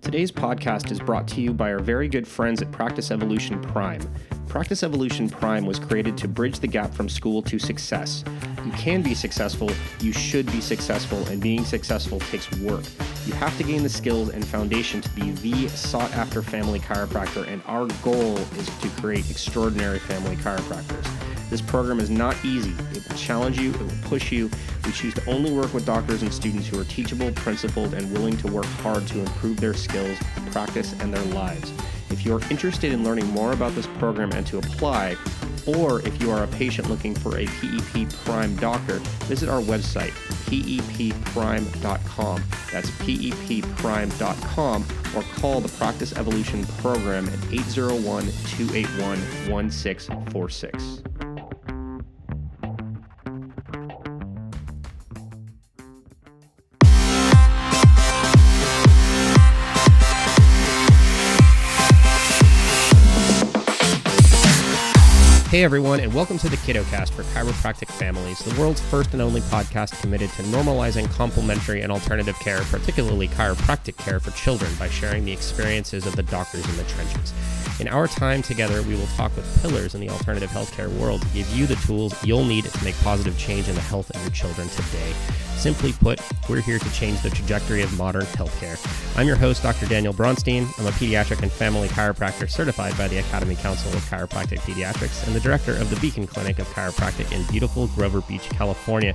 Today's podcast is brought to you by our very good friends at Practice Evolution Prime. Practice Evolution Prime was created to bridge the gap from school to success. You can be successful, you should be successful, and being successful takes work. You have to gain the skills and foundation to be the sought after family chiropractor, and our goal is to create extraordinary family chiropractors. This program is not easy. It will challenge you, it will push you. We choose to only work with doctors and students who are teachable, principled, and willing to work hard to improve their skills, practice, and their lives. If you're interested in learning more about this program and to apply, or if you are a patient looking for a PEP Prime doctor, visit our website, pepprime.com. That's pepprime.com, or call the Practice Evolution Program at 801 281 1646. Hey everyone, and welcome to the KiddoCast for chiropractic families, the world's first and only podcast committed to normalizing complementary and alternative care, particularly chiropractic care for children, by sharing the experiences of the doctors in the trenches. In our time together, we will talk with pillars in the alternative healthcare world to give you the tools you'll need to make positive change in the health of your children today. Simply put, we're here to change the trajectory of modern healthcare. I'm your host, Dr. Daniel Bronstein. I'm a pediatric and family chiropractor certified by the Academy Council of Chiropractic Pediatrics and the director of the Beacon Clinic of Chiropractic in beautiful Grover Beach, California.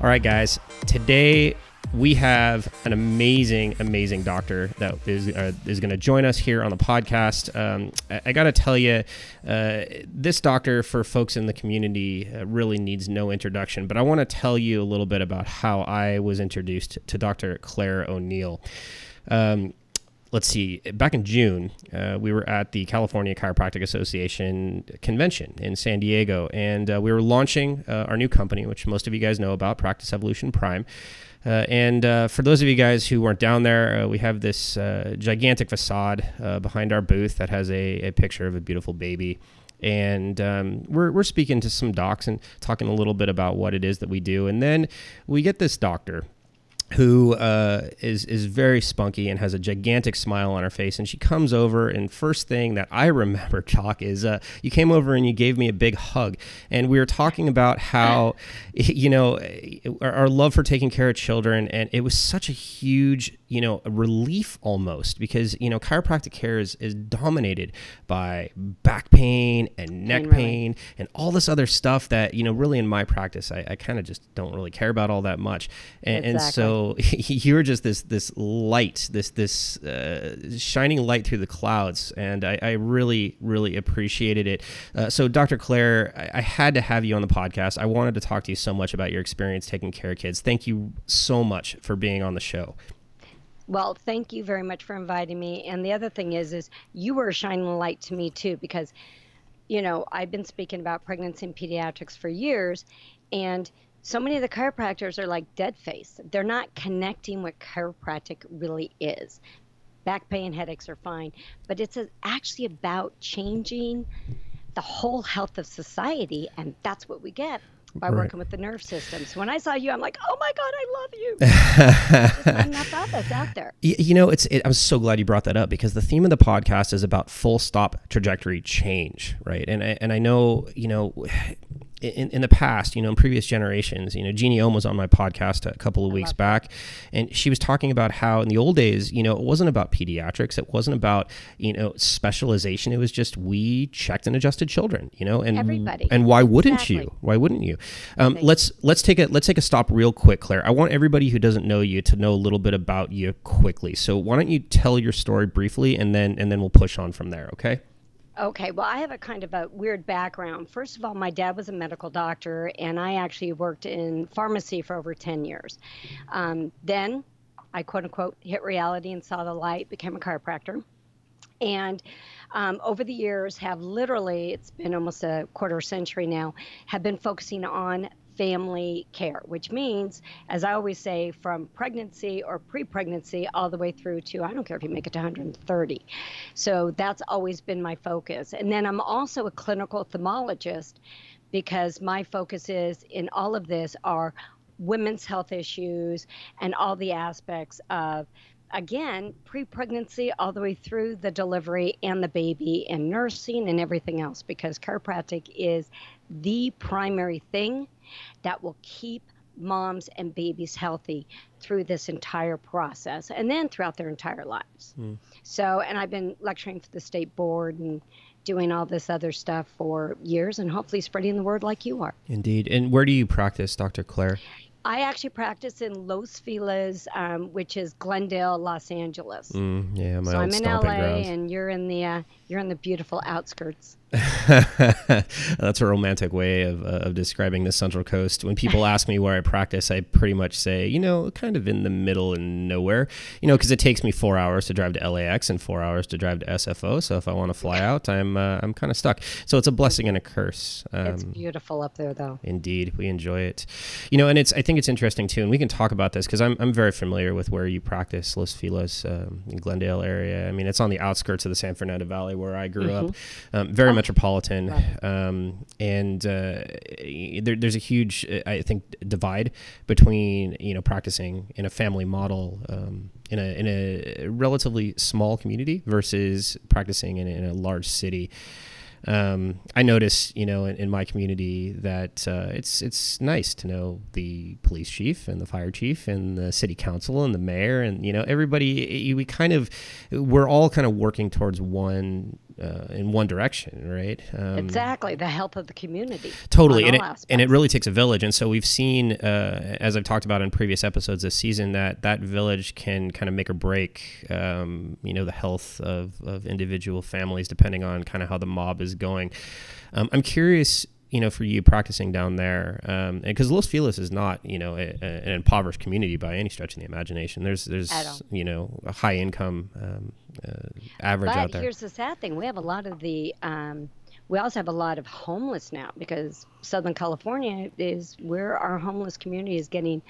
All right, guys, today we have an amazing, amazing doctor that is uh, is going to join us here on the podcast. Um, I, I got to tell you, uh, this doctor for folks in the community uh, really needs no introduction. But I want to tell you a little bit about how I was introduced to Dr. Claire O'Neill. Um, let's see, back in June, uh, we were at the California Chiropractic Association convention in San Diego, and uh, we were launching uh, our new company, which most of you guys know about, Practice Evolution Prime. Uh, and uh, for those of you guys who weren't down there, uh, we have this gigantic facade behind our booth that has a, a, picture of a beautiful baby. And um, we're, we're speaking to some docs and talking a little bit about what it is that we do. And then we get this doctor who uh, is is very spunky and has a gigantic smile on her face. And she comes over, and first thing that I remember, Chalk, is uh, you came over and you gave me a big hug, and we were talking about how, you know, our, love for taking care of children, and it was such a huge you know, relief almost because, you know, chiropractic care is, is dominated by back pain and neck pain, pain and all this other stuff that, you know, really in my practice, I, I kind of just don't really care about all that much. And, exactly. and so you're just this, this light, this, this uh, shining light through the clouds. And I, I really, really appreciated it. Uh, so Dr. Claire, I, I had to have you on the podcast. I wanted to talk to you so much about your experience taking care of kids. Thank you so much for being on the show. Well, thank you very much for inviting me. And the other thing is, is you were a shining light to me too, because, you know, I've been speaking about pregnancy and pediatrics for years, and so many of the chiropractors are like dead face. They're not connecting what chiropractic really is. Back pain, headaches are fine, but it's a, actually about changing the whole health of society, and that's what we get by right. working with the nerve system. So when I saw you, I'm like, oh my god, I love you. not enough of out there. You know, it's. It, I'm so glad you brought that up because the theme of the podcast is about full stop trajectory change, right? And I, and I know, you know in, in the past, you know, in previous generations, you know, Jeannie Ohm was on my podcast a couple of weeks back, that. and she was talking about how in the old days, you know, it wasn't about pediatrics, it wasn't about you know specialization. It was just we checked and adjusted children, you know, and everybody. And why wouldn't exactly. you? Why wouldn't you? Um, let's let's take a let's take a stop real quick, Claire. I want everybody who doesn't know you to know a little bit about you quickly. So why don't you tell your story briefly, and then and then we'll push on from there. Okay. Okay, well, I have a kind of a weird background. First of all, my dad was a medical doctor, and I actually worked in pharmacy for over 10 years. Um, then I quote unquote hit reality and saw the light, became a chiropractor. And um, over the years, have literally, it's been almost a quarter century now, have been focusing on family care, which means, as I always say, from pregnancy or pre pregnancy all the way through to, I don't care if you make it to 130. So that's always been my focus. And then I'm also a clinical ophthalmologist because my focus is in all of this are women's health issues and all the aspects of again, pre pregnancy all the way through the delivery and the baby and nursing and everything else, because chiropractic is the primary thing that will keep moms and babies healthy through this entire process and then throughout their entire lives. Mm. So, and I've been lecturing for the state board and doing all this other stuff for years and hopefully spreading the word like you are. Indeed. And where do you practice, Dr. Claire? I actually practice in Los Feliz, um, which is Glendale, Los Angeles. Mm, yeah, my so I'm in LA, ground. and you're in the uh, you're in the beautiful outskirts. That's a romantic way of, uh, of describing the Central Coast. When people ask me where I practice, I pretty much say, you know, kind of in the middle and nowhere, you know, because it takes me four hours to drive to LAX and four hours to drive to SFO. So if I want to fly out, I'm uh, I'm kind of stuck. So it's a blessing and a curse. Um, it's beautiful up there, though. Indeed, we enjoy it. You know, and it's I think it's interesting too, and we can talk about this because I'm I'm very familiar with where you practice, Los Feliz, um, in Glendale area. I mean, it's on the outskirts of the San Fernando Valley where I grew mm-hmm. up. Um, very metropolitan, um, and uh, there, there's a huge, I think, divide between you know practicing in a family model um, in a in a relatively small community versus practicing in, in a large city um, I notice, you know, in, in my community that uh, it's it's nice to know the police chief and the fire chief and the city council and the mayor and you know everybody. We kind of we're all kind of working towards one uh, in one direction, right? Um, exactly, the health of the community. Totally, and it, and it really takes a village. And so we've seen, uh, as I've talked about in previous episodes this season, that that village can kind of make or break, um, you know, the health of, of individual families depending on kind of how the mob is going. Um, I'm curious you know, for you practicing down there, because um, Los Feliz is not, you know, a, a, an impoverished community by any stretch of the imagination. There's, there's, you know, a high income um, uh, average but out there. here's the sad thing: we have a lot of the um, we also have a lot of homeless now because Southern California is where our homeless community is getting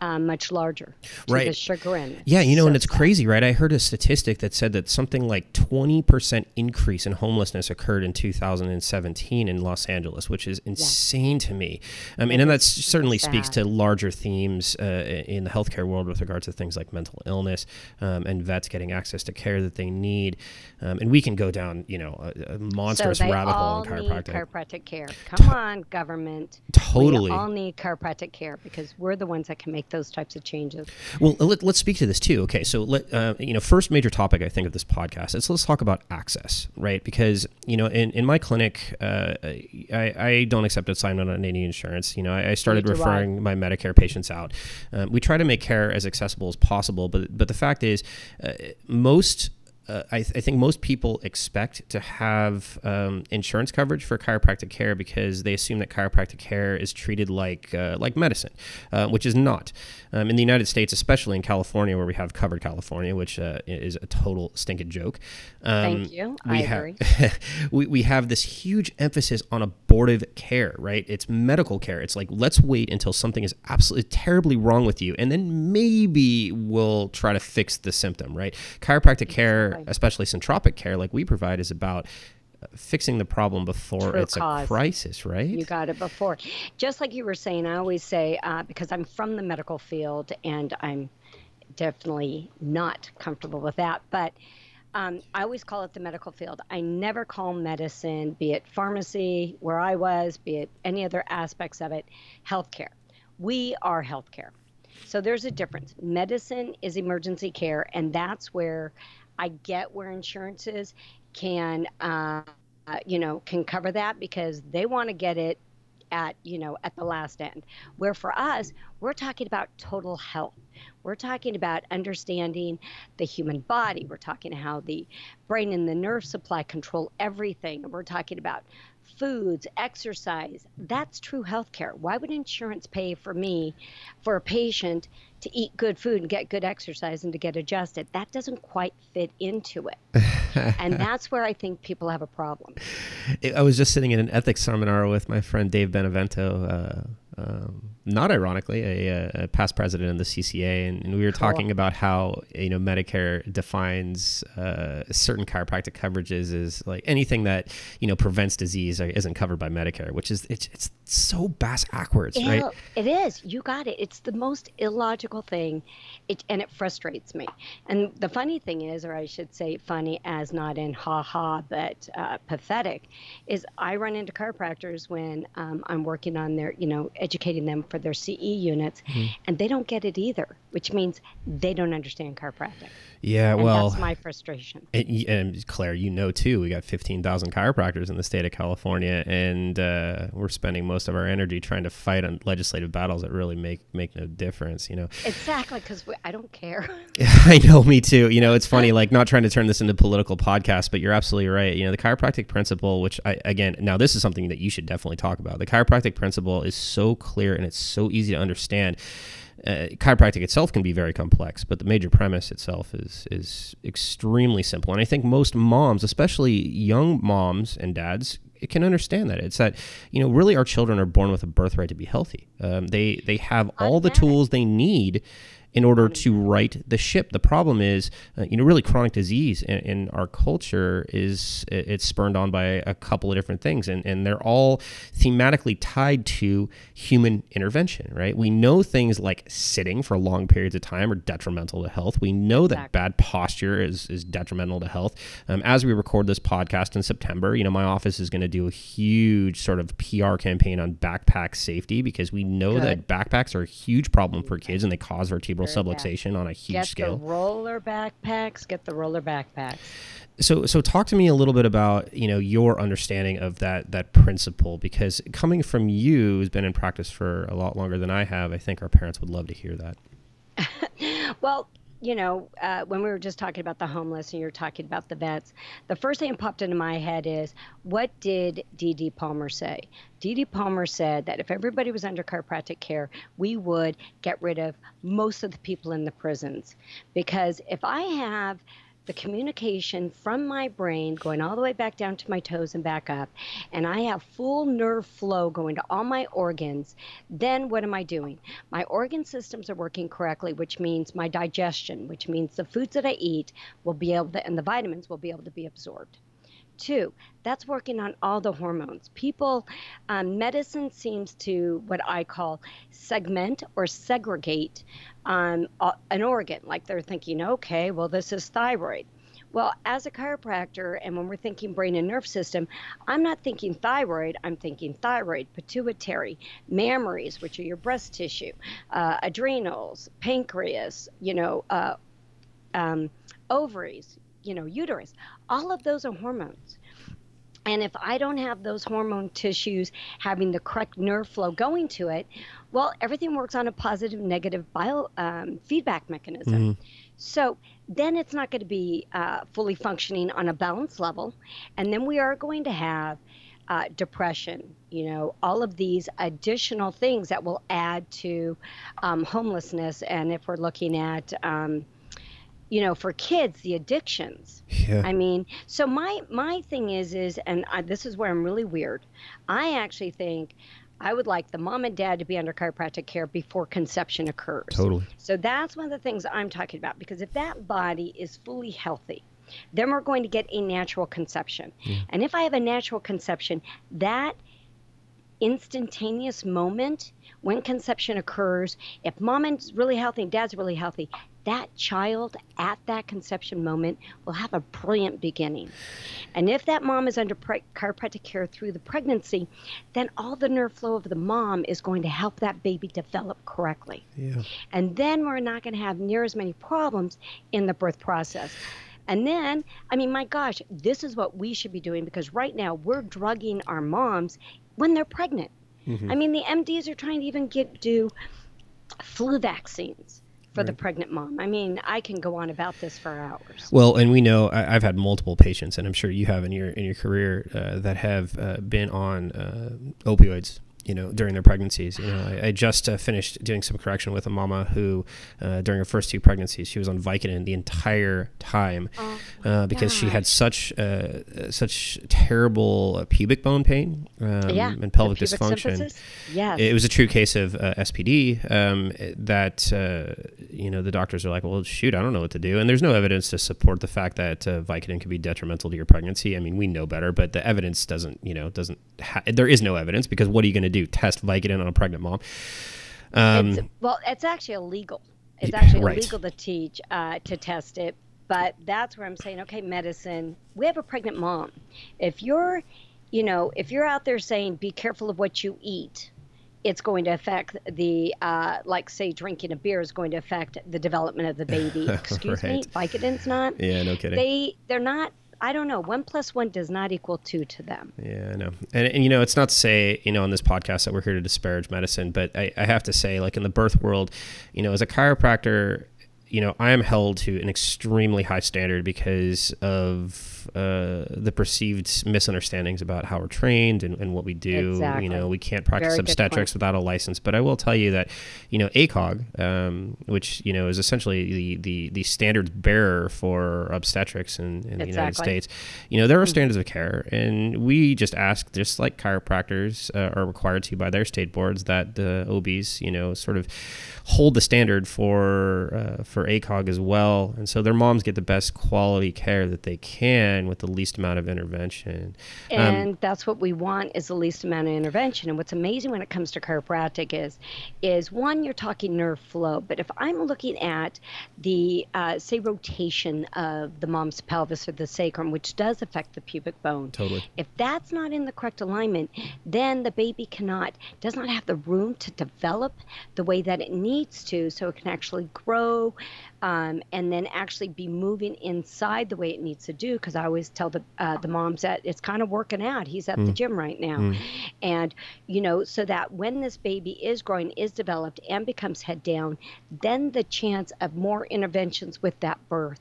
uh, much larger. right. Chagrin. Yeah, you know, so and it's crazy, right? I heard a statistic that said that something like 20% increase in homelessness occurred in 2017 in Los Angeles, which is insane yeah. to me. I mean, and that certainly speaks to larger themes uh, in the healthcare world with regards to things like mental illness um, and vets getting access to care that they need. Um, and we can go down, you know, a, a monstrous so rabbit hole in chiropractic. chiropractic care. Come to- on, government. Totally. We all need chiropractic care because we're the ones that can make those types of changes. Well, let, us speak to this too. Okay, so let uh, you know, first major topic I think of this podcast is let's talk about access, right? Because you know, in, in my clinic, uh, I, I don't accept assignment on any insurance. You know, I, I started referring my Medicare patients out. Um, we try to make care as accessible as possible, but but the fact is, uh, most uh, I, th- I, think most people expect to have um, insurance coverage for chiropractic care because they assume that chiropractic care is treated like uh, like medicine, uh, which is not. Um, in the United States, especially in California, where we have covered California, which uh, is a total stinking joke. Um, Thank you. We I ha- agree. we, we have this huge emphasis on abortive care, right? It's medical care. It's like let's wait until something is absolutely terribly wrong with you, and then maybe we'll try to fix the symptom, right? Chiropractic care especially centropic care like we provide, is about uh, fixing the problem before True it's cause. a crisis, right? You got it before. Just like you were saying, I always say, uh, because I'm from the medical field and I'm definitely not comfortable with that, but um, I always call it the medical field. I never call medicine, be it pharmacy, where I was, be it any other aspects of it, healthcare. We are healthcare. So there's a difference. Medicine is emergency care, and that's where I get where insurances can, uh, you know, can cover that because they want to get it at you know at the last end. Where for us we're talking about total health. We're talking about understanding the human body. We're talking how the brain and the nerve supply control everything. We're talking about foods, exercise. That's true health care. Why would insurance pay for me, for a patient, to eat good food and get good exercise and to get adjusted? That doesn't quite fit into it. and that's where I think people have a problem. I was just sitting in an ethics seminar with my friend Dave Benevento. Uh, um, not ironically, a, a, past president of the CCA, and, and we were cool. talking about how you know Medicare defines uh, certain chiropractic coverages as like anything that you know prevents disease isn't covered by Medicare, which is it's, it's so bass backwards, right? It is. You got it. It's the most illogical thing, it, and it frustrates me. And the funny thing is, or I should say, funny as not in ha ha, but uh, pathetic, is I run into chiropractors when um, I'm working on their, you know, educating them for their CE units, mm-hmm. and they don't get it either, which means they don't understand chiropractic. Yeah, and well, that's my frustration. And, and, Claire, you know too, we got 15,000 chiropractors in the state of California, and uh, we're spending most of our energy trying to fight on legislative battles that really make make no difference. You know, exactly because I don't care. I know, me too. You know, it's funny, like not trying to turn this into a political podcast, but you're absolutely right. You know, the chiropractic principle, which I again, now this is something that you should definitely talk about. The chiropractic principle is so clear and it's so easy to understand uh, chiropractic itself can be very complex, but the major premise itself is is extremely simple. And I think most moms, especially young moms and dads, can understand that. It's that you know really our children are born with a birthright to be healthy. Um, they they have all the tools they need in order to right the ship. The problem is, uh, you know, really chronic disease in, in, our culture is it's spurned on by a couple of different things, and, and they're all thematically tied to human intervention, right? We know things like sitting for long periods of time are detrimental to health. We know that exactly. bad posture is, is detrimental to health. Um, as we record this podcast in September, you know, my office is going to do a huge sort of PR campaign on backpack safety because we know Good. that backpacks are a huge problem for kids and they cause vertebral vertebral subluxation on a huge get scale. Get the roller backpacks. Get the roller backpacks. So, so talk to me a little bit about you know your understanding of that that principle because coming from you who's been in practice for a lot longer than I have, I think our parents would love to hear that. well, you know, uh, when we were just talking about the homeless and you're talking about the vets, the first thing that popped into my head is what did D.D. Palmer say? D.D. Palmer said that if everybody was under chiropractic care, we would get rid of most of the people in the prisons. Because if I have the communication from my brain going all the way back down to my toes and back up, and I have full nerve flow going to all my organs, then what am I doing? My organ systems are working correctly, which means my digestion, which means the foods that I eat will be able to, and the vitamins will be able to be absorbed. Two, that's working on all the hormones. People, um, medicine seems to what I call segment or segregate um, an organ. Like they're thinking, okay, well, this is thyroid. Well, as a chiropractor, and when we're thinking brain and nerve system, I'm not thinking thyroid, I'm thinking thyroid, pituitary, mammaries, which are your breast tissue, uh, adrenals, pancreas, you know, uh, um, ovaries, you know, uterus. All of those are hormones. And if I don't have those hormone tissues having the correct nerve flow going to it, well, everything works on a positive, negative bio um, feedback mechanism. Mm-hmm. So then it's not going to be uh, fully functioning on a balance level. And then we are going to have uh, depression, you know, all of these additional things that will add to um, homelessness. And if we're looking at, um, you know for kids the addictions yeah. i mean so my my thing is is and I, this is where i'm really weird i actually think I would like the mom and dad to be under chiropractic care before conception occurs. Totally. So that's one of the things I'm talking about because if that body is fully healthy, then we're going to get a natural conception. Yeah. And if I have a natural conception, that instantaneous moment when conception occurs, if mom is really healthy and dad's really healthy, that child at that conception moment will have a brilliant beginning. And if that mom is under pre- chiropractic care through the pregnancy, then all the nerve flow of the mom is going to help that baby develop correctly. Yeah. And then we're not going to have near as many problems in the birth process. And then, I mean, my gosh, this is what we should be doing because right now we're drugging our moms when they're pregnant. Mm-hmm. I mean, the MDs are trying to even get do flu vaccines for right. the pregnant mom. I mean, I can go on about this for hours. Well, and we know I, have had multiple patients, and I'm sure you have in your in your career uh, that have uh, been on uh, opioids you know, during their pregnancies. You know, I, I just uh, finished doing some correction with a mama who, uh, during her first two pregnancies, she was on Vicodin the entire time Oh, uh, because she had such uh, such terrible uh, pubic bone pain um, yeah. and pelvic dysfunction. Yes. It was a true case of uh, SPD um, that uh, you know the doctors are like, well, shoot, I don't know what to do, and there's no evidence to support the fact that uh, Vicodin could be detrimental to your pregnancy. I mean, we know better, but the evidence doesn't, you know, doesn't. Ha- there is no evidence because what are you going to do? Test Vicodin on a pregnant mom? Um, it's, well, it's actually illegal. It's actually right. illegal to teach uh, to test it. But that's where I'm saying, okay, medicine. We have a pregnant mom. If you're, you know, if you're out there saying, be careful of what you eat, it's going to affect the, uh, like say, drinking a beer is going to affect the development of the baby. Excuse me, Vicodin's not. yeah, no kidding. They they're not. I don't know. One plus one does not equal two to them. Yeah, I know. And, and, you know, it's not to say, you know, on this podcast that we're here to disparage medicine, but I, I have to say, like in the birth world, you know, as a chiropractor, you know, I am held to an extremely high standard because of uh, the perceived misunderstandings about how we're trained and, and what we do. Exactly. You know, we can't practice Very obstetrics without a license. But I will tell you that, you know, ACOG, um, which you know is essentially the the the standards bearer for obstetrics in, in the United States, you know, there are standards of care, and we just ask, just like chiropractors uh, are required to by their state boards, that the OBs, you know, sort of hold the standard for uh, for ACOG as well, and so their moms get the best quality care that they can with the least amount of intervention. Um, and that's what we want is the least amount of intervention and what's amazing when it comes to chiropractic is is one you're talking nerve flow but if i'm looking at the uh, say rotation of the mom's pelvis or the sacrum which does affect the pubic bone Totally. if that's not in the correct alignment then the baby cannot does not have the room to develop the way that it needs to so it can actually grow um, and then actually be moving inside the way it needs to do. Because I always tell the uh, the moms that it's kind of working out. He's at the gym right now, and you know, so that when this baby is growing, is developed, and becomes head down, then the chance of more interventions with that birth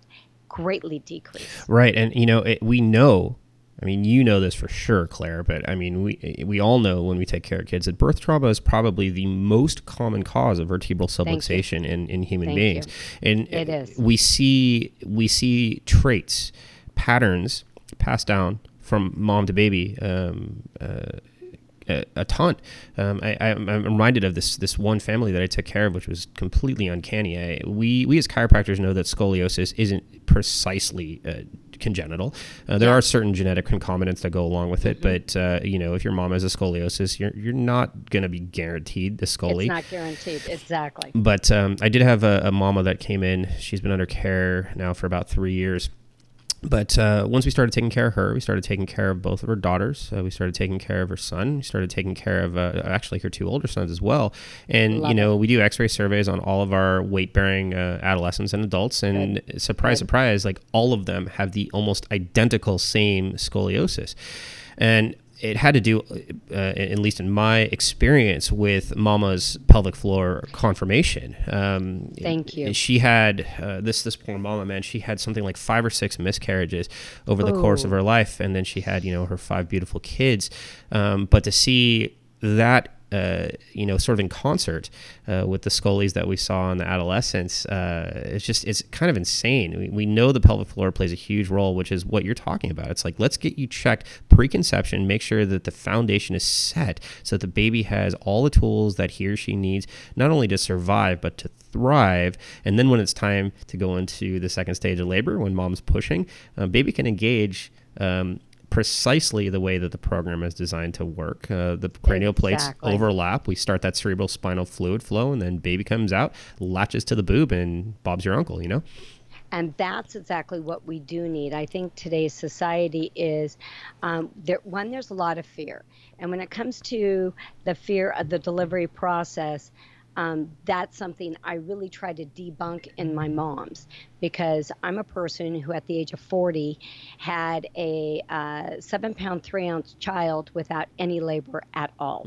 greatly decrease. Right, and you know, it, we know. I mean, you know this for sure, Claire. But I mean, we we all know when we take care of kids that birth trauma is probably the most common cause of vertebral subluxation in, in human Thank beings, and It is. we see we see traits, patterns passed down from mom to baby. Um, uh, a, a ton. Um, I, I, I'm reminded of this this one family that I took care of, which was completely uncanny. I, we we as chiropractors know that scoliosis isn't precisely uh, congenital. Uh, there are certain genetic concomitants that go along with it, but uh, you know, if your mom has a scoliosis, you're you're not going to be guaranteed the scoli. It's not guaranteed. Exactly. But um, I did have a, a mama that came in. She's been under care now for about three years. But uh, once we started taking care of her, we started taking care of both of her daughters. Uh, we started taking care of her son. We started taking care of uh, actually her two older sons as well. And Love you know, we do X-ray surveys on all of our weight-bearing uh, adolescents and adults. And surprise, Good. surprise, like all of them have the almost identical same scoliosis. And it had to do, uh, at least in my experience, with Mama's pelvic floor confirmation. Um, Thank you. She had uh, this this poor Mama man. She had something like five or six miscarriages over the course of Oh. her life, and then she had you know her five beautiful kids. Um, but to see that uh, you know, sort of in concert uh, with the scolies that we saw in the adolescence. Uh, it's just, it's kind of insane. We, we know the pelvic floor plays a huge role, which is what you're talking about. It's like, let's get you checked preconception, make sure that the foundation is set so that the baby has all the tools that he or she needs, not only to survive, but to thrive. And then when it's time to go into the second stage of labor, when mom's pushing, uh, baby can engage. Um, precisely the way that the program is designed to work. Uh, the cranial plates overlap. We start that cerebral spinal fluid flow, and then baby comes out, latches to the boob, and Bob's your uncle. You know. And that's exactly what we do need. I think today's society is um, there. One, there's a lot of fear, and when it comes to the fear of the delivery process, um, that's something I really try to debunk in my moms because I'm a person who, at the age of 40, had a uh, seven pound, three ounce child without any labor at all.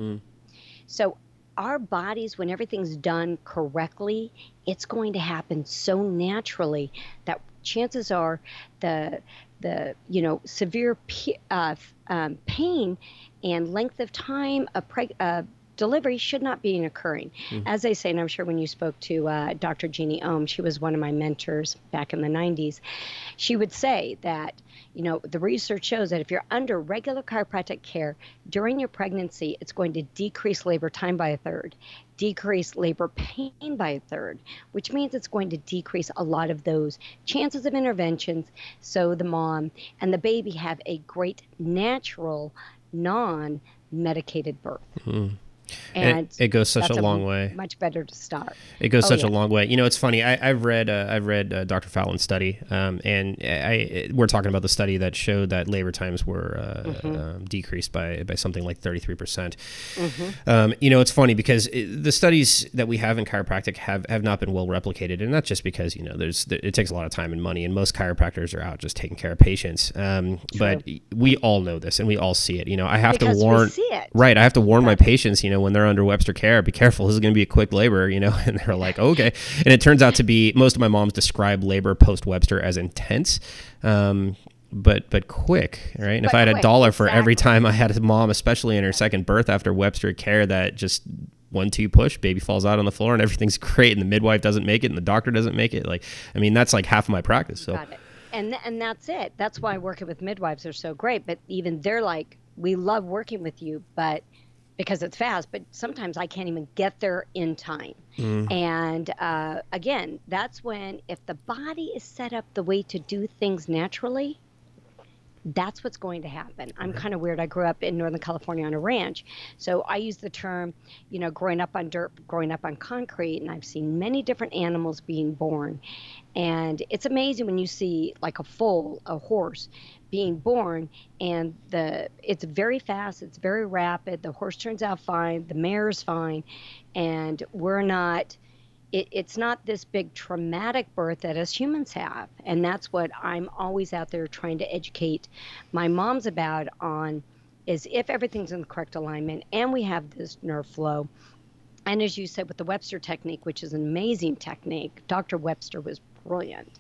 So, our bodies, when everything's done correctly, it's going to happen so naturally that chances are the the you know severe p- uh, um, pain and length of time of preg- uh, delivery should not be occurring. Mm-hmm. As I say, and I'm sure when you spoke to uh, Dr. Jeannie Ohm, she was one of my mentors back in the 90s, she would say that, you know, the research shows that if you're under regular chiropractic care during your pregnancy, it's going to decrease labor time by a third, decrease labor pain by a third, which means it's going to decrease a lot of those chances of interventions so the mom and the baby have a great natural non medicated birth. Mm-hmm. And it, it, goes such a long a way. Much better to start. It goes oh, such yeah. a long way. You know, it's funny. I, have read uh, I've read uh, Dr. Fallon's study, um, and I, we're talking about the study that showed that labor times were uh, mm-hmm. um, decreased by by something like thirty three percent. Mm-hmm. Um, you know, it's funny because it, the studies that we have in chiropractic have have not been well replicated, and not just because you know there's it takes a lot of time and money, and most chiropractors are out just taking care of patients. Um, but we all know this, and we all see it. You know, I have because to warn. Right, I have to warn my patients. You know, when they're under Webster care, be careful. This is going to be a quick labor, you know? And they're like, okay. And it turns out to be most of my moms describe labor post Webster as intense. Um, but but quick, right? And but if I had quick, a dollar for exactly. every time I had a mom, especially in her second birth after Webster care, that just one two push, baby falls out on the floor and everything's great, and the midwife doesn't make it, and the doctor doesn't make it. Like, I mean, that's like half of my practice. So, and and that's it. That's why working with midwives are so great. But even they're like, we love working with you, but because it's fast, but sometimes I can't even get there in time. Mm. And uh, again, that's when if the body is set up the way to do things naturally, that's what's going to happen. I'm kind of weird. I grew up in Northern California on a ranch. So I use the term, you know, growing up on dirt, growing up on concrete, and I've seen many different animals being born. And it's amazing when you see like a foal, a horse, being born and the it's very fast it's very rapid the horse turns out fine the mare is fine and we're not it, it's not this big traumatic birth that us humans have and that's what i'm always out there trying to educate my moms about on is if everything's in the correct alignment and we have this nerve flow. And as you said with the webster technique which is an amazing technique dr webster was brilliant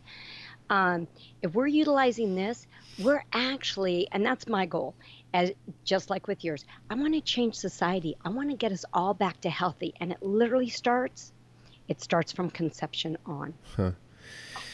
um, if we're utilizing this, we're actually, and that's my goal, as just like with yours, I want to change society. I want to get us all back to healthy, and it literally starts. It starts from conception on. Huh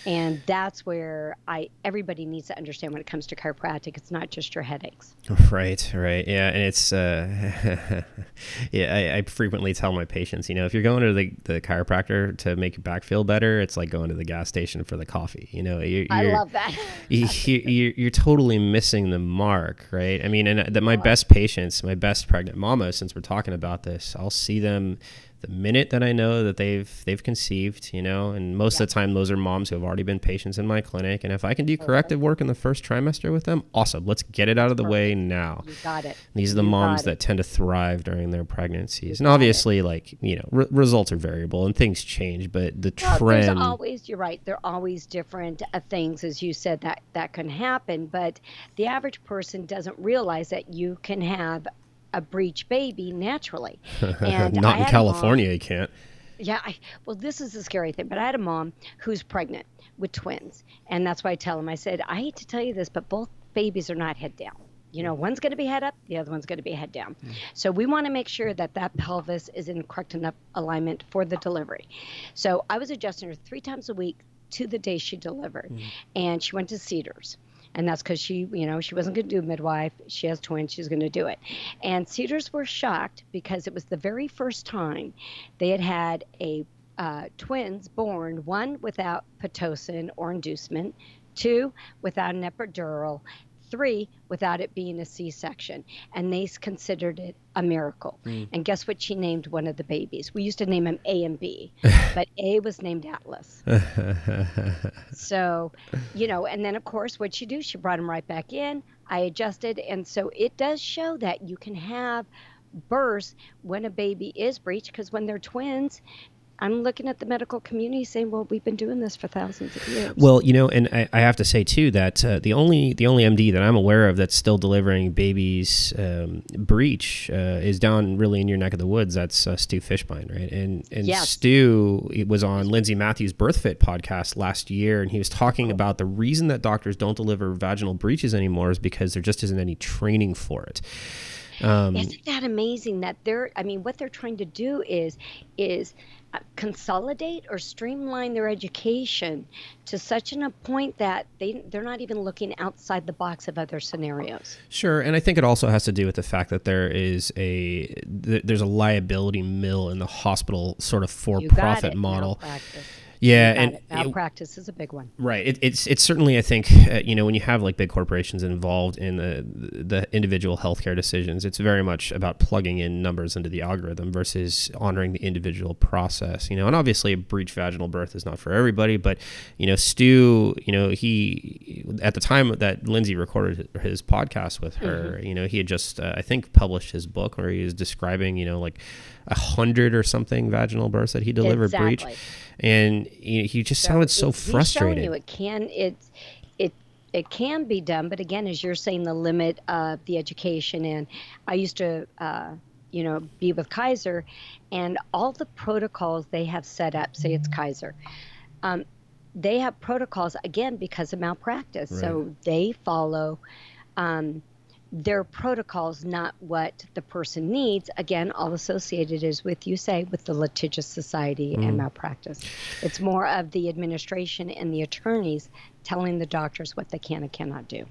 and that's where I everybody needs to understand when it comes to chiropractic. It's not just your headaches. Right, right, yeah, and it's uh, yeah. I, I, frequently tell my patients, you know, if you're going to the, the chiropractor to make your back feel better, it's like going to the gas station for the coffee. You know, you're, I love that. you, you're, you're totally missing the mark, right? I mean, and uh, that my best patients, my best pregnant mama, since we're talking about this, I'll see them the minute that I know that they've they've conceived, you know, and most yeah. of the time those are moms who have already been patients in my clinic. And if I can do corrective work in the first trimester with them, awesome. Let's get it out of the way now. You got it. These are the you moms that tend to thrive during their pregnancies, and obviously, it. like you know, re- results are variable and things change, but the well, trend. There's always you're right. There are always different uh, things, as you said, that that can happen. But the average person doesn't realize that you can have a breech baby naturally. And Not in California, you can't. Yeah, I, well, this is the scary thing. But I had a mom who's pregnant with twins, and that's why I tell them. I said, I hate to tell you this, but both babies are not head down. You know, one's going to be head up, the other one's going to be head down. Mm. So we want to make sure that that pelvis is in correct enough alignment for the delivery. So I was adjusting her three times a week to the day she delivered, mm. and she went to Cedars and that's because she, you know, she wasn't going to do midwife. She has twins. She's going to do it. And Cedars were shocked because it was the very first time they had had a uh, twins born, one without pitocin or inducement, two without an epidural, three without it being a C-section, and they considered it a miracle. Mm. And guess what? She named one of the babies. We used to name him A and B, but A was named Atlas. so, you know, and then of course, what she do? She brought him right back in. I adjusted, and so it does show that you can have births when a baby is breached because when they're twins I'm looking at the medical community saying, "Well, we've been doing this for thousands of years." Well, you know, and I, I have to say too that uh, the only the only MD that I'm aware of that's still delivering babies um, breech uh, is down really in your neck of the woods. That's uh, Stu Fischbein, right? And and yes. Stu was on Lindsey Mathews' BirthFit podcast last year, and he was talking about the reason that doctors don't deliver vaginal breeches anymore is because there just isn't any training for it. Um, Isn't that amazing? That they're, I mean, what they're trying to do is, is consolidate or streamline their education to such an, a point that they they're not even looking outside the box of other scenarios. Sure, and I think it also has to do with the fact that there is a there's a liability mill in the hospital sort of for-profit model. Malpractice. Yeah, and malpractice is a big one. Right. It, it's it's certainly I think uh, you know when you have like big corporations involved in the the individual healthcare decisions, it's very much about plugging in numbers into the algorithm versus honoring the individual process. You know, and obviously a breech vaginal birth is not for everybody, but you know, Stu, you know, he at the time that Lindsey recorded his podcast with her, mm-hmm. you know, he had just uh, I think published his book where he was describing you know like a hundred or something vaginal births that he delivered exactly. breech and he, he just so sounded so frustrated. You it can it it it can be done, but again, as you're saying, the limit of the education. And I used to, uh, you know, be with Kaiser, and all the protocols they have set up. Say it's Kaiser. Um, they have protocols again because of malpractice, right. so they follow. Um, their protocols, not what the person needs. Again, all associated is with you say with the litigious society mm. and malpractice. It's more of the administration and the attorneys telling the doctors what they can and cannot do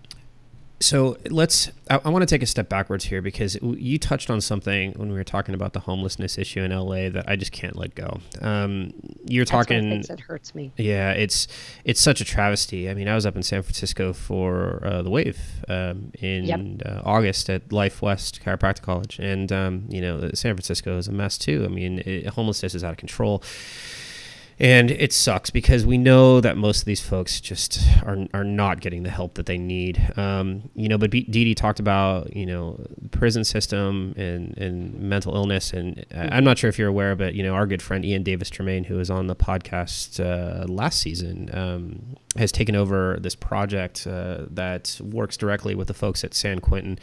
so let's I, I want to take a step backwards here because you touched on something when we were talking about the homelessness issue in LA that I just can't let go. Um, you're That's talking it hurts me. Yeah, it's it's such a travesty. I mean, I was up in San Francisco for uh, the Wave um, in yep. uh, August at Life West Chiropractic College, and um, you know, San Francisco is a mess too. I mean, it, homelessness is out of control and it sucks because we know that most of these folks just are, are not getting the help that they need. Um, you know, but D.D. talked about, you know, prison system and, and mental illness. And I'm not sure if you're aware, but, you know, our good friend Ian Davis Tremaine, who was on the podcast uh, last season, um, has taken over this project uh, that works directly with the folks at San Quentin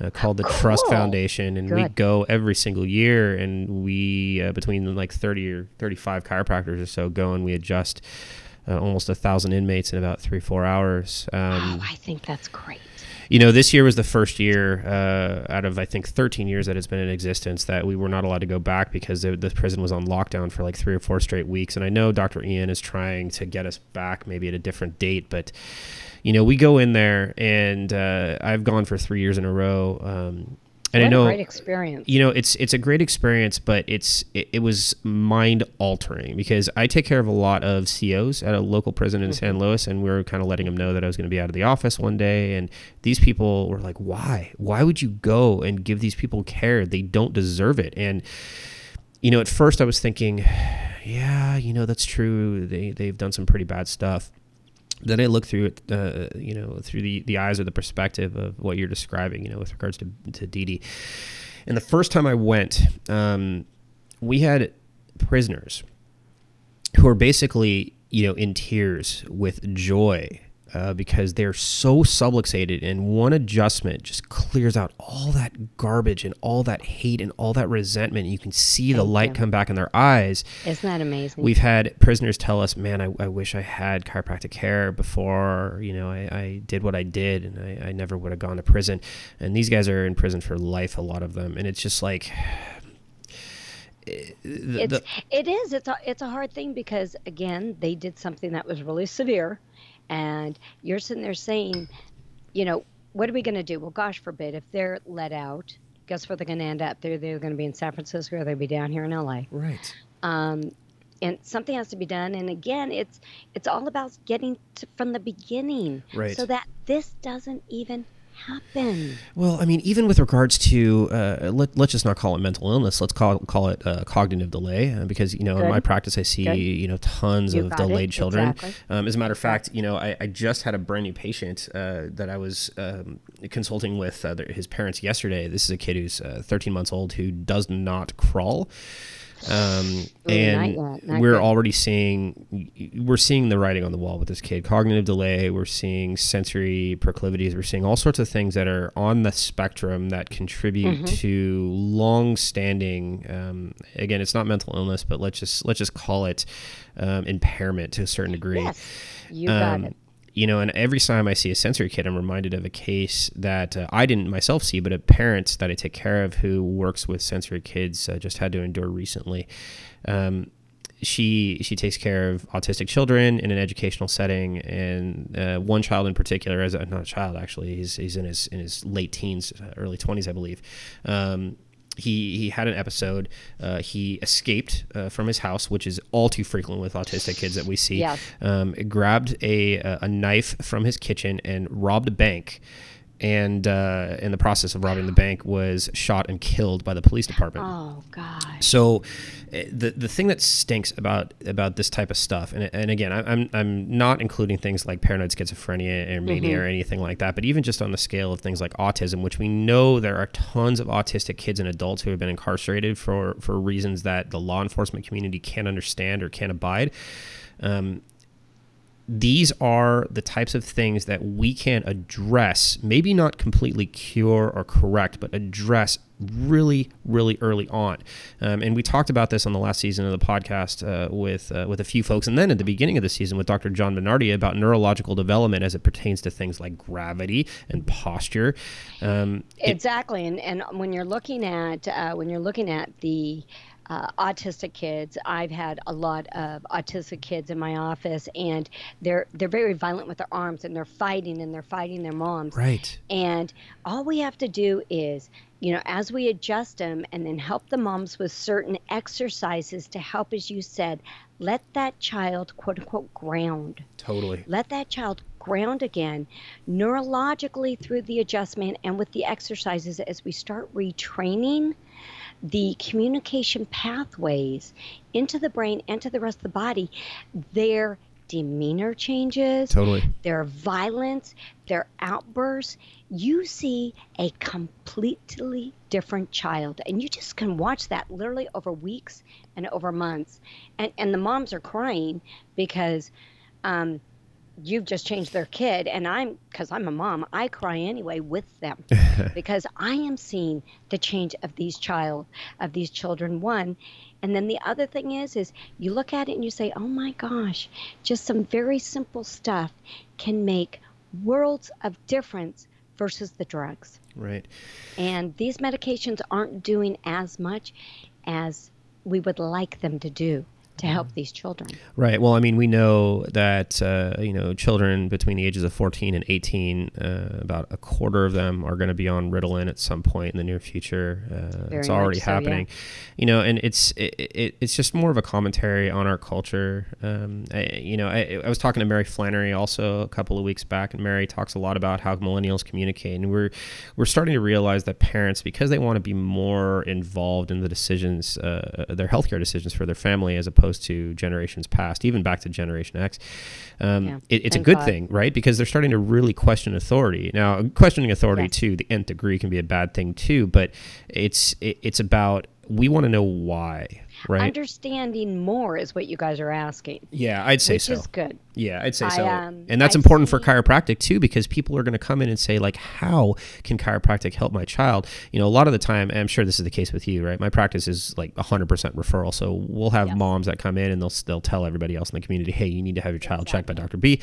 uh, called the cool. Trust Foundation. And Good. we go every single year and we, uh, between like 30 or 35 chiropractors or so, go and we adjust uh, almost a thousand inmates in about three, four hours. Um, I think that's great you know, this year was the first year uh, out of I think 13 years that it's been in existence that we were not allowed to go back because the, the, prison was on lockdown for like three or four straight weeks. And I know Dr. Ian is trying to get us back maybe at a different date, but you know, we go in there and uh, I've gone for three years in a row. Um, and what I know great experience. You know, it's it's a great experience, but it's it, it, was mind altering because I take care of a lot of COs at a local prison in mm-hmm. San Luis, and we were kind of letting them know that I was going to be out of the office one day, and these people were like, "Why? Why would you go and give these people care? They don't deserve it." And you know, at first I was thinking, yeah, you know, that's true. They they've done some pretty bad stuff then I look through it, uh, you know, through the, the eyes or the perspective of what you're describing, you know, with regards to, to Dee. And the first time I went, um, we had prisoners who were basically, you know, in tears with joy uh, because they're so subluxated, and one adjustment just clears out all that garbage and all that hate and all that resentment. You can see the light come back in their eyes. Isn't that amazing? We've had prisoners tell us, "Man, I, I wish I had chiropractic care before. You know, I, I did what I did, and I, I never would have gone to prison." And these guys are in prison for life, a lot of them, and it's just like. The, it's, it is. It's a, it's a hard thing because again, they did something that was really severe and you're sitting there saying, you know, what are we going to do? Well, gosh forbid, if they're let out, guess where they're going to end up? They're, they're going to be in San Francisco or they'll be down here in LA. Right. Um, and something has to be done. And again, it's it's all about getting to, from the beginning, right. so that this doesn't even happen? Well, I mean, even with regards to uh, let, let's just not call it mental illness. Let's call call it uh, cognitive delay uh, because you know Good. in my practice I see Good. you know tons you of delayed it. children. Exactly. Um, as a matter of fact, you know I, I just had a brand new patient uh, that I was um, consulting with uh, his parents yesterday. This is a kid who's uh, 13 months old who does not crawl. Um, and not not we're already seeing we're seeing the writing on the wall with this kid. Cognitive delay. We're seeing sensory proclivities. We're seeing all sorts of things that are on the spectrum that contribute mm-hmm. to long-standing. Um, again, it's not mental illness, but let's just let's just call it um, impairment to a certain degree. Yes, you got um, it you know, and every time I see a sensory kid, I'm reminded of a case that uh, I didn't myself see, but a parent that I take care of who works with sensory kids uh, just had to endure recently. Um, she she takes care of autistic children in an educational setting, and uh, one child in particular, as a, not a child actually, he's, he's in his in his late teens, early twenties, I believe. Um, he he had an episode. Uh, he escaped uh, from his house, which is all too frequent with autistic kids that we see. Yeah. Um, grabbed a a knife from his kitchen and robbed a bank and uh, in the process of robbing the bank was shot and killed by the police department. Oh God! So, eh, the the thing that stinks about about this type of stuff, and, and again, I'm I'm not including things like paranoid schizophrenia or mania mm-hmm. or anything like that, but even just on the scale of things like autism, which we know there are tons of autistic kids and adults who have been incarcerated for for reasons that the law enforcement community can't understand or can't abide. Um, these are the types of things that we can address, maybe not completely cure or correct, but address really, really early on. Um, and we talked about this on the last season of the podcast uh, with uh, with a few folks, and then at the beginning of the season with Dr. John Bernardi about neurological development as it pertains to things like gravity and posture. Um, exactly, it, and and when you're looking at uh, when you're looking at the uh, autistic kids. I've had a lot of autistic kids in my office, and they're they're very violent with their arms, and they're fighting, and they're fighting their moms. Right. And all we have to do is, you know, as we adjust them, and then help the moms with certain exercises to help, as you said, let that child quote unquote ground. Totally. Let that child ground again neurologically through the adjustment and with the exercises as we start retraining the communication pathways into the brain and to the rest of the body, their demeanor changes, totally, their violence, their outbursts, you see a completely different child. And you just can watch that literally over weeks and over months. And and the moms are crying because um, you've just changed their kid and i'm because i'm a mom i cry anyway with them because i am seeing the change of these child of these children one. And then the other thing is is you look at it and you say oh my gosh just some very simple stuff can make worlds of difference versus the drugs. Right. And these medications aren't doing as much as we would like them to do to help these children. Right. Well, I mean, we know that uh, you know children between the ages of 14 and 18, uh, about a quarter of them are going to be on Ritalin at some point in the near future. Uh, it's already so, happening. Yeah. You know, and it's it, it, it's just more of a commentary on our culture. Um, I, you know, I, I, was talking to Mary Flannery also a couple of weeks back, and Mary talks a lot about how millennials communicate, and we're we're starting to realize that parents, because they want to be more involved in the decisions, uh, their healthcare decisions for their family, as opposed opposed to generations past, even back to Generation X. Um, yeah, it, it's a good God. thing, right? Because they're starting to really question authority. Now, questioning authority yes. to the nth degree can be a bad thing too, but it's it, it's about we want to know why right? Understanding more is what you guys are asking. Yeah, I'd say which so. Which is good. Yeah, I'd say I, so. Um, and that's I important see. for chiropractic too, because people are going to come in and say like, "How can chiropractic help my child?" You know, a lot of the time, I'm sure this is the case with you, right? My practice is like 100% referral, so we'll have moms that come in and they'll they'll tell everybody else in the community, "Hey, you need to have your child exactly. checked by Dr. B."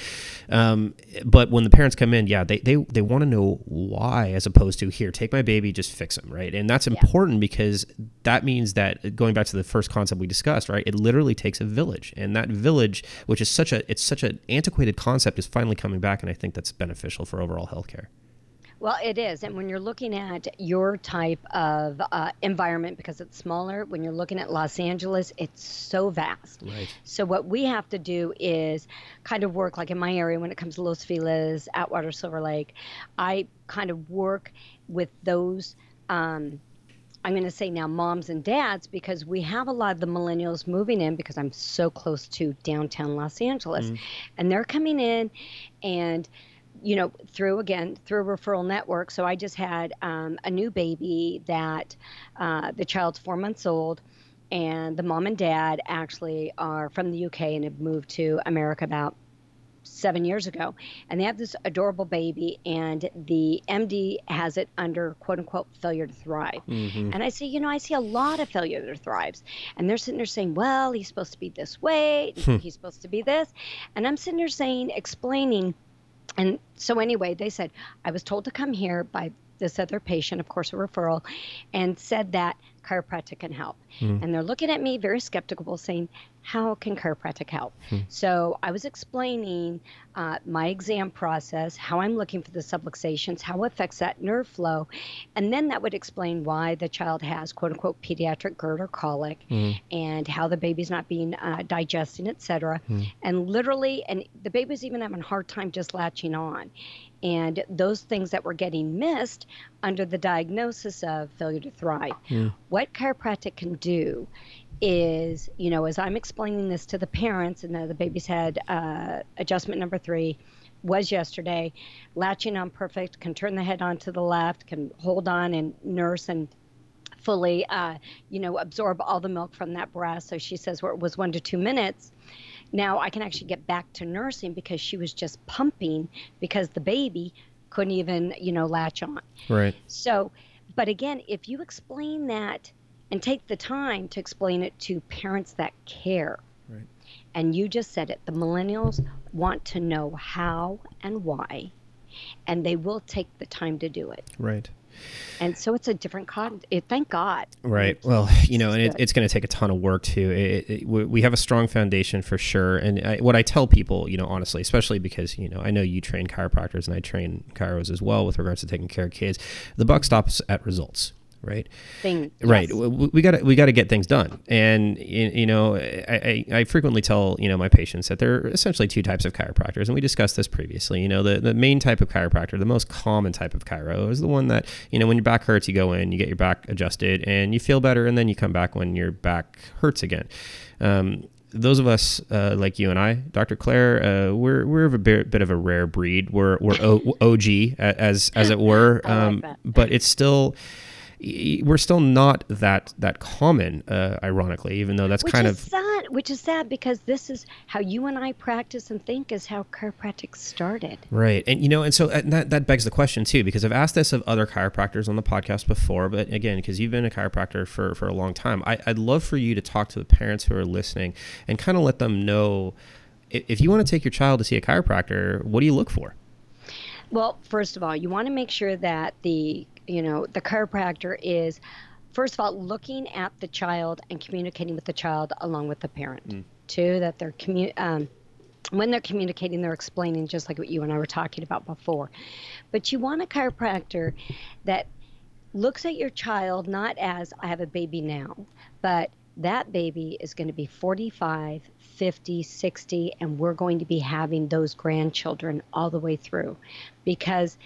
Um, but when the parents come in, yeah, they they they want to know why, as opposed to here, take my baby, just fix him, right? And that's important yeah. because that means that going back to the first concept we discussed, right? It literally takes a village, and that village, which is such a it's such an antiquated concept, is finally coming back, and I think that's beneficial for overall healthcare. Well, it is. And when you're looking at your type of uh, environment, because it's smaller, when you're looking at Los Angeles, it's so vast. Right. So, what we have to do is kind of work, like in my area, when it comes to Los Feliz, Atwater, Silver Lake, I kind of work with those. Um, I'm going to say now moms and dads because we have a lot of the millennials moving in because I'm so close to downtown Los Angeles. Mm. And they're coming in and you know, through again through a referral network. So I just had um, a new baby that uh, the child's four months old, and the mom and dad actually are from the UK and have moved to America about seven years ago, and they have this adorable baby, and the MD has it under quote unquote failure to thrive. Mm-hmm. And I say, you know, I see a lot of failure to thrives, and they're sitting there saying, well, he's supposed to be this way, hmm. he's supposed to be this, and I'm sitting there saying, explaining and so anyway, they said I was told to come here by this other patient, of course, a referral, and said that chiropractic can help. Mm. And they're looking at me very skeptical, saying, How can chiropractic help? Mm. So I was explaining uh, my exam process, how I'm looking for the subluxations, how it affects that nerve flow. And then that would explain why the child has quote unquote pediatric GERD or colic mm. and how the baby's not being uh, digesting, et cetera. And literally, and the baby's even having a hard time just latching on and those things that were getting missed under the diagnosis of failure to thrive. Mm. What chiropractic can do is, you know, as I'm explaining this to the parents, and the, baby's had uh, adjustment number three was yesterday, latching on perfect, can turn the head on to the left, can hold on and nurse and fully, uh, you know, absorb all the milk from that breast. So she says where it was one to two minutes now I can actually get back to nursing because she was just pumping because the baby couldn't even, you know, latch on. Right. So, but again, if you explain that and take the time to explain it to parents that care, right. and you just said it, the millennials want to know how and why, and they will take the time to do it. Right and so it's a different con. It, thank God. Right. Well, you know, and it, it's going to take a ton of work too. It, it, we have a strong foundation for sure. And I, what I tell people, you know, honestly, especially because you know I know you train chiropractors and I train chiros as well with regards to taking care of kids. The buck stops at results right? Thing, right. Yes. We got to we got to get things done, and you know, I, I, frequently tell you know my patients that there are essentially two types of chiropractors, and we discussed this previously. You know, the the main type of chiropractor, the most common type of chiro, is the one that you know when your back hurts, you go in, you get your back adjusted, and you feel better, and then you come back when your back hurts again. Um, those of us uh, like you and I, Dr. Claire, uh, we're we're a bit, bit, of a rare breed. We're we're o- OG as as it were, um, like but it's still we're still not that that common, uh, ironically, even though that's which kind of sad. Which is sad because this is how you and I practice and think is how chiropractic started. Right, and you know, and so and that that begs the question too, because I've asked this of other chiropractors on the podcast before, but again, because you've been a chiropractor for for a long time, I, I'd love for you to talk to the parents who are listening and kind of let them know if you want to take your child to see a chiropractor, what do you look for? Well, first of all, you want to make sure that the you know, the chiropractor is first of all looking at the child and communicating with the child along with the parent. Mm. Two, that they're commu- um, when they're communicating, they're explaining just like what you and I were talking about before. But you want a chiropractor that looks at your child not as I have a baby now, but that baby is going to be 45, 50, 60, and we're going to be having those grandchildren all the way through because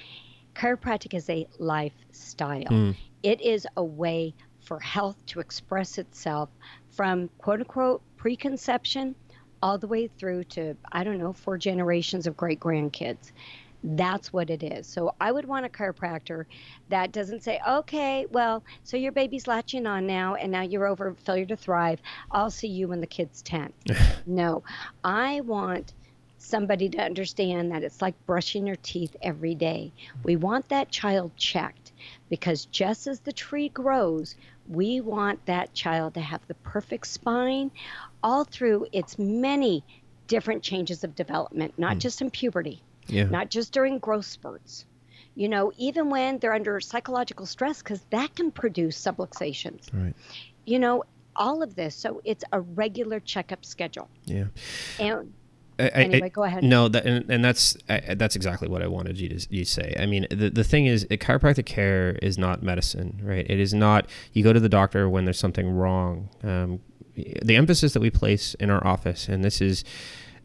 chiropractic is a lifestyle. Mm. It is a way for health to express itself from quote unquote preconception all the way through to, I don't know, four generations of great grandkids. That's what it is. So I would want a chiropractor that doesn't say, okay, well, so your baby's latching on now and now you're over failure to thrive. I'll see you when the kid's 10. no, I want somebody to understand that it's like brushing your teeth every day. We want that child checked because just as the tree grows, we want that child to have the perfect spine all through its many different changes of development, not mm. just in puberty, yeah. not just during growth spurts. You know, even when they're under psychological stress, because that can produce subluxations. Right. You know, all of this. So it's a regular checkup schedule. Yeah. And I, anyway, I, go ahead. No, that, and, and that's I, that's exactly what I wanted you to you say. I mean, the, the thing is, chiropractic care is not medicine, right? It is not. You go to the doctor when there's something wrong. Um, the emphasis that we place in our office, and this is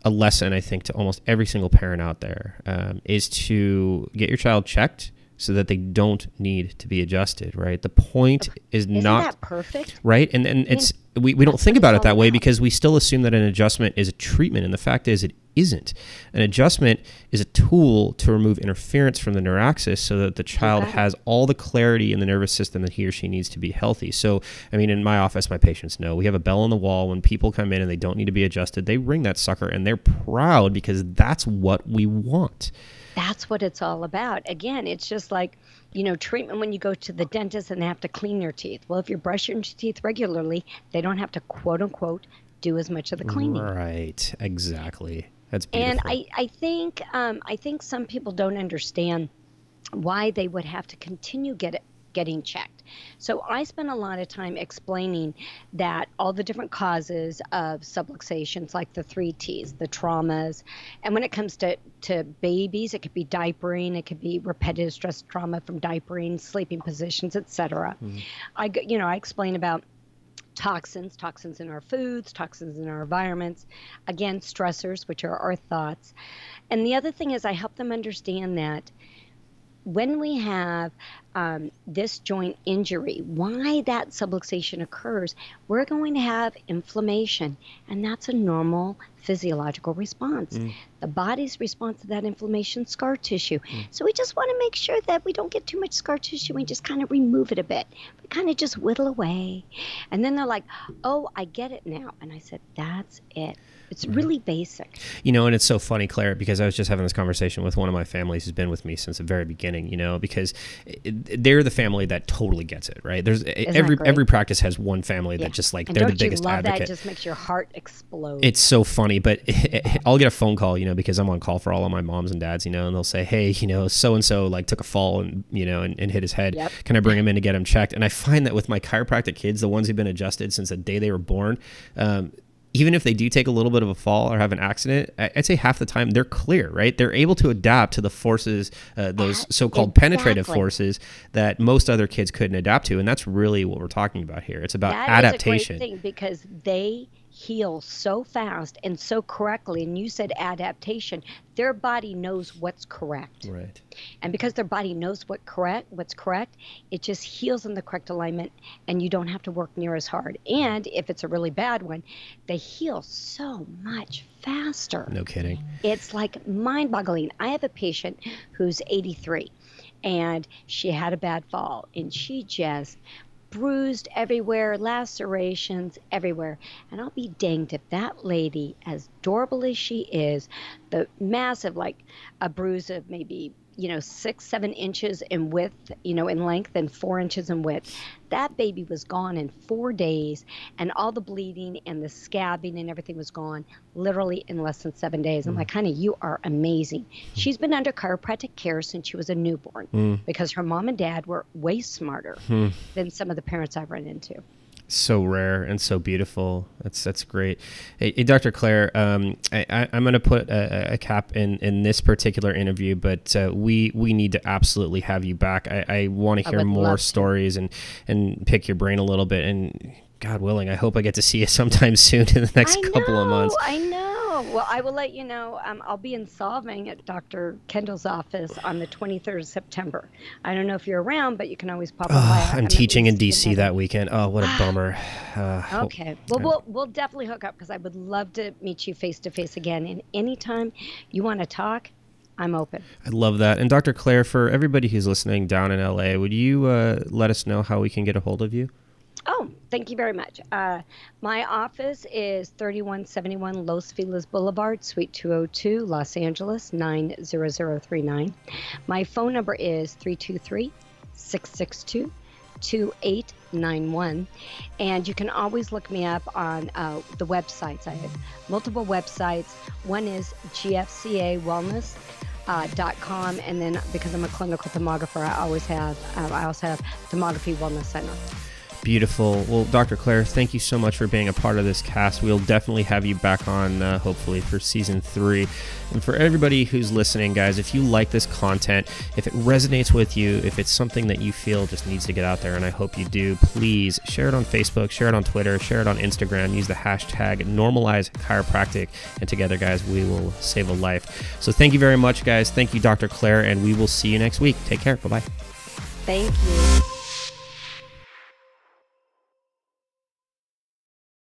a lesson I think to almost every single parent out there, um, is to get your child checked so that they don't need to be adjusted, right? The point is Isn't not perfect, right? And and it's we, we don't think about it that way because we still assume that an adjustment is a treatment, and the fact is it isn't. An adjustment is a tool to remove interference from the neuroaxis so that the child okay. has all the clarity in the nervous system that he or she needs to be healthy. So, I mean, in my office, my patients know we have a bell on the wall when people come in and they don't need to be adjusted. They ring that sucker and they're proud because that's what we want that's what it's all about. Again, it's just like, you know, treatment when you go to the dentist and they have to clean your teeth. Well, if you're brushing your teeth regularly, they don't have to quote unquote do as much of the cleaning. Right. Exactly. That's beautiful. And I, I think um, I think some people don't understand why they would have to continue get it, getting checked. So I spent a lot of time explaining that all the different causes of subluxations, like the three T's, the traumas, and when it comes to, to babies, it could be diapering, it could be repetitive stress trauma from diapering, sleeping positions, etc. Mm-hmm. I you know I explain about toxins, toxins in our foods, toxins in our environments, again stressors, which are our thoughts. And the other thing is I help them understand that when we have um, this joint injury, why that subluxation occurs, we're going to have inflammation, and that's a normal physiological response. Mm. The body's response to that inflammation, scar tissue. Mm. So we just want to make sure that we don't get too much scar tissue We just kind of remove it a bit. We kind of just whittle away. And then they're like, oh, I get it now. And I said, that's it. It's really basic. You know, and it's so funny, Claire, because I was just having this conversation with one of my families who's been with me since the very beginning. You know, because they're the family that totally gets it, right? There's Isn't every every practice has one family yeah. that just like and they're the biggest you love advocate. That just makes your heart explode. It's so funny, but I'll get a phone call, you know, because I'm on call for all of my moms and dads, you know, and they'll say, "Hey, you know, so and so like took a fall and you know and, and hit his head. Yep. Can I bring him in to get him checked?" And I find that with my chiropractic kids, the ones who've been adjusted since the day they were born, um, even if they do take a little bit of a fall or have an accident, I'd say half the time they're clear, right? They're able to adapt to the forces, uh, those so-called exactly. penetrative forces that most other kids couldn't adapt to, and that's really what we're talking about here. It's about that adaptation. Is a great thing because they heal so fast and so correctly and you said adaptation their body knows what's correct. Right. And because their body knows what correct what's correct it just heals in the correct alignment and you don't have to work near as hard. And if it's a really bad one they heal so much faster. No kidding. It's like mind-boggling. I have a patient who's 83 and she had a bad fall and she just bruised everywhere, lacerations everywhere. And I'll be danged if that lady, as adorable as she is, the massive, like a bruise of maybe you know, six, seven inches in width, you know, in length and four inches in width. That baby was gone in four days, and all the bleeding and the scabbing and everything was gone literally in less than seven days. I'm mm. like, honey, you are amazing. She's been under chiropractic care since she was a newborn mm. because her mom and dad were way smarter mm. than some of the parents I've run into so rare and so beautiful. That's that's great. Hey, hey Dr. Claire, um, I, am going to put a, a, cap in, in this particular interview, but uh, we we need to absolutely have you back. I, I want to hear more stories and and pick your brain a little bit. And God willing, I hope I get to see you sometime soon in the next I couple know, of months. I know. Well, I will let you know. Um, I'll be in Solvang at Dr. Kendall's office on the 23rd of September. I don't know if you're around, but you can always pop oh, by. I'm teaching in DC that weekend. Oh, what a bummer. Uh, okay. Well, we'll we'll definitely hook up because I would love to meet you face to face again. And anytime you want to talk, I'm open. I love that. And Dr. Claire, for everybody who's listening down in LA, would you uh, let us know how we can get a hold of you? Oh, thank you very much. Uh, my office is 3171 Los Feliz Boulevard, Suite 202, Los Angeles 90039. My phone number is 323 662 2891. And you can always look me up on uh, the websites. I have multiple websites. One is GFCA Wellness. Uh, dot com and then because I'm a clinical thermographer, I always have um, I also have Thermography Wellness Center. Beautiful. Well, Dr. Claire, thank you so much for being a part of this cast. We'll definitely have you back on, uh, hopefully, for season three. And for everybody who's listening, guys, if you like this content, if it resonates with you, if it's something that you feel just needs to get out there, and I hope you do, please share it on Facebook, share it on Twitter, share it on Instagram, use the hashtag normalize chiropractic, and together, guys, we will save a life. So thank you very much, guys. Thank you, Dr. Claire, and we will see you next week. Take care. Bye bye. Thank you.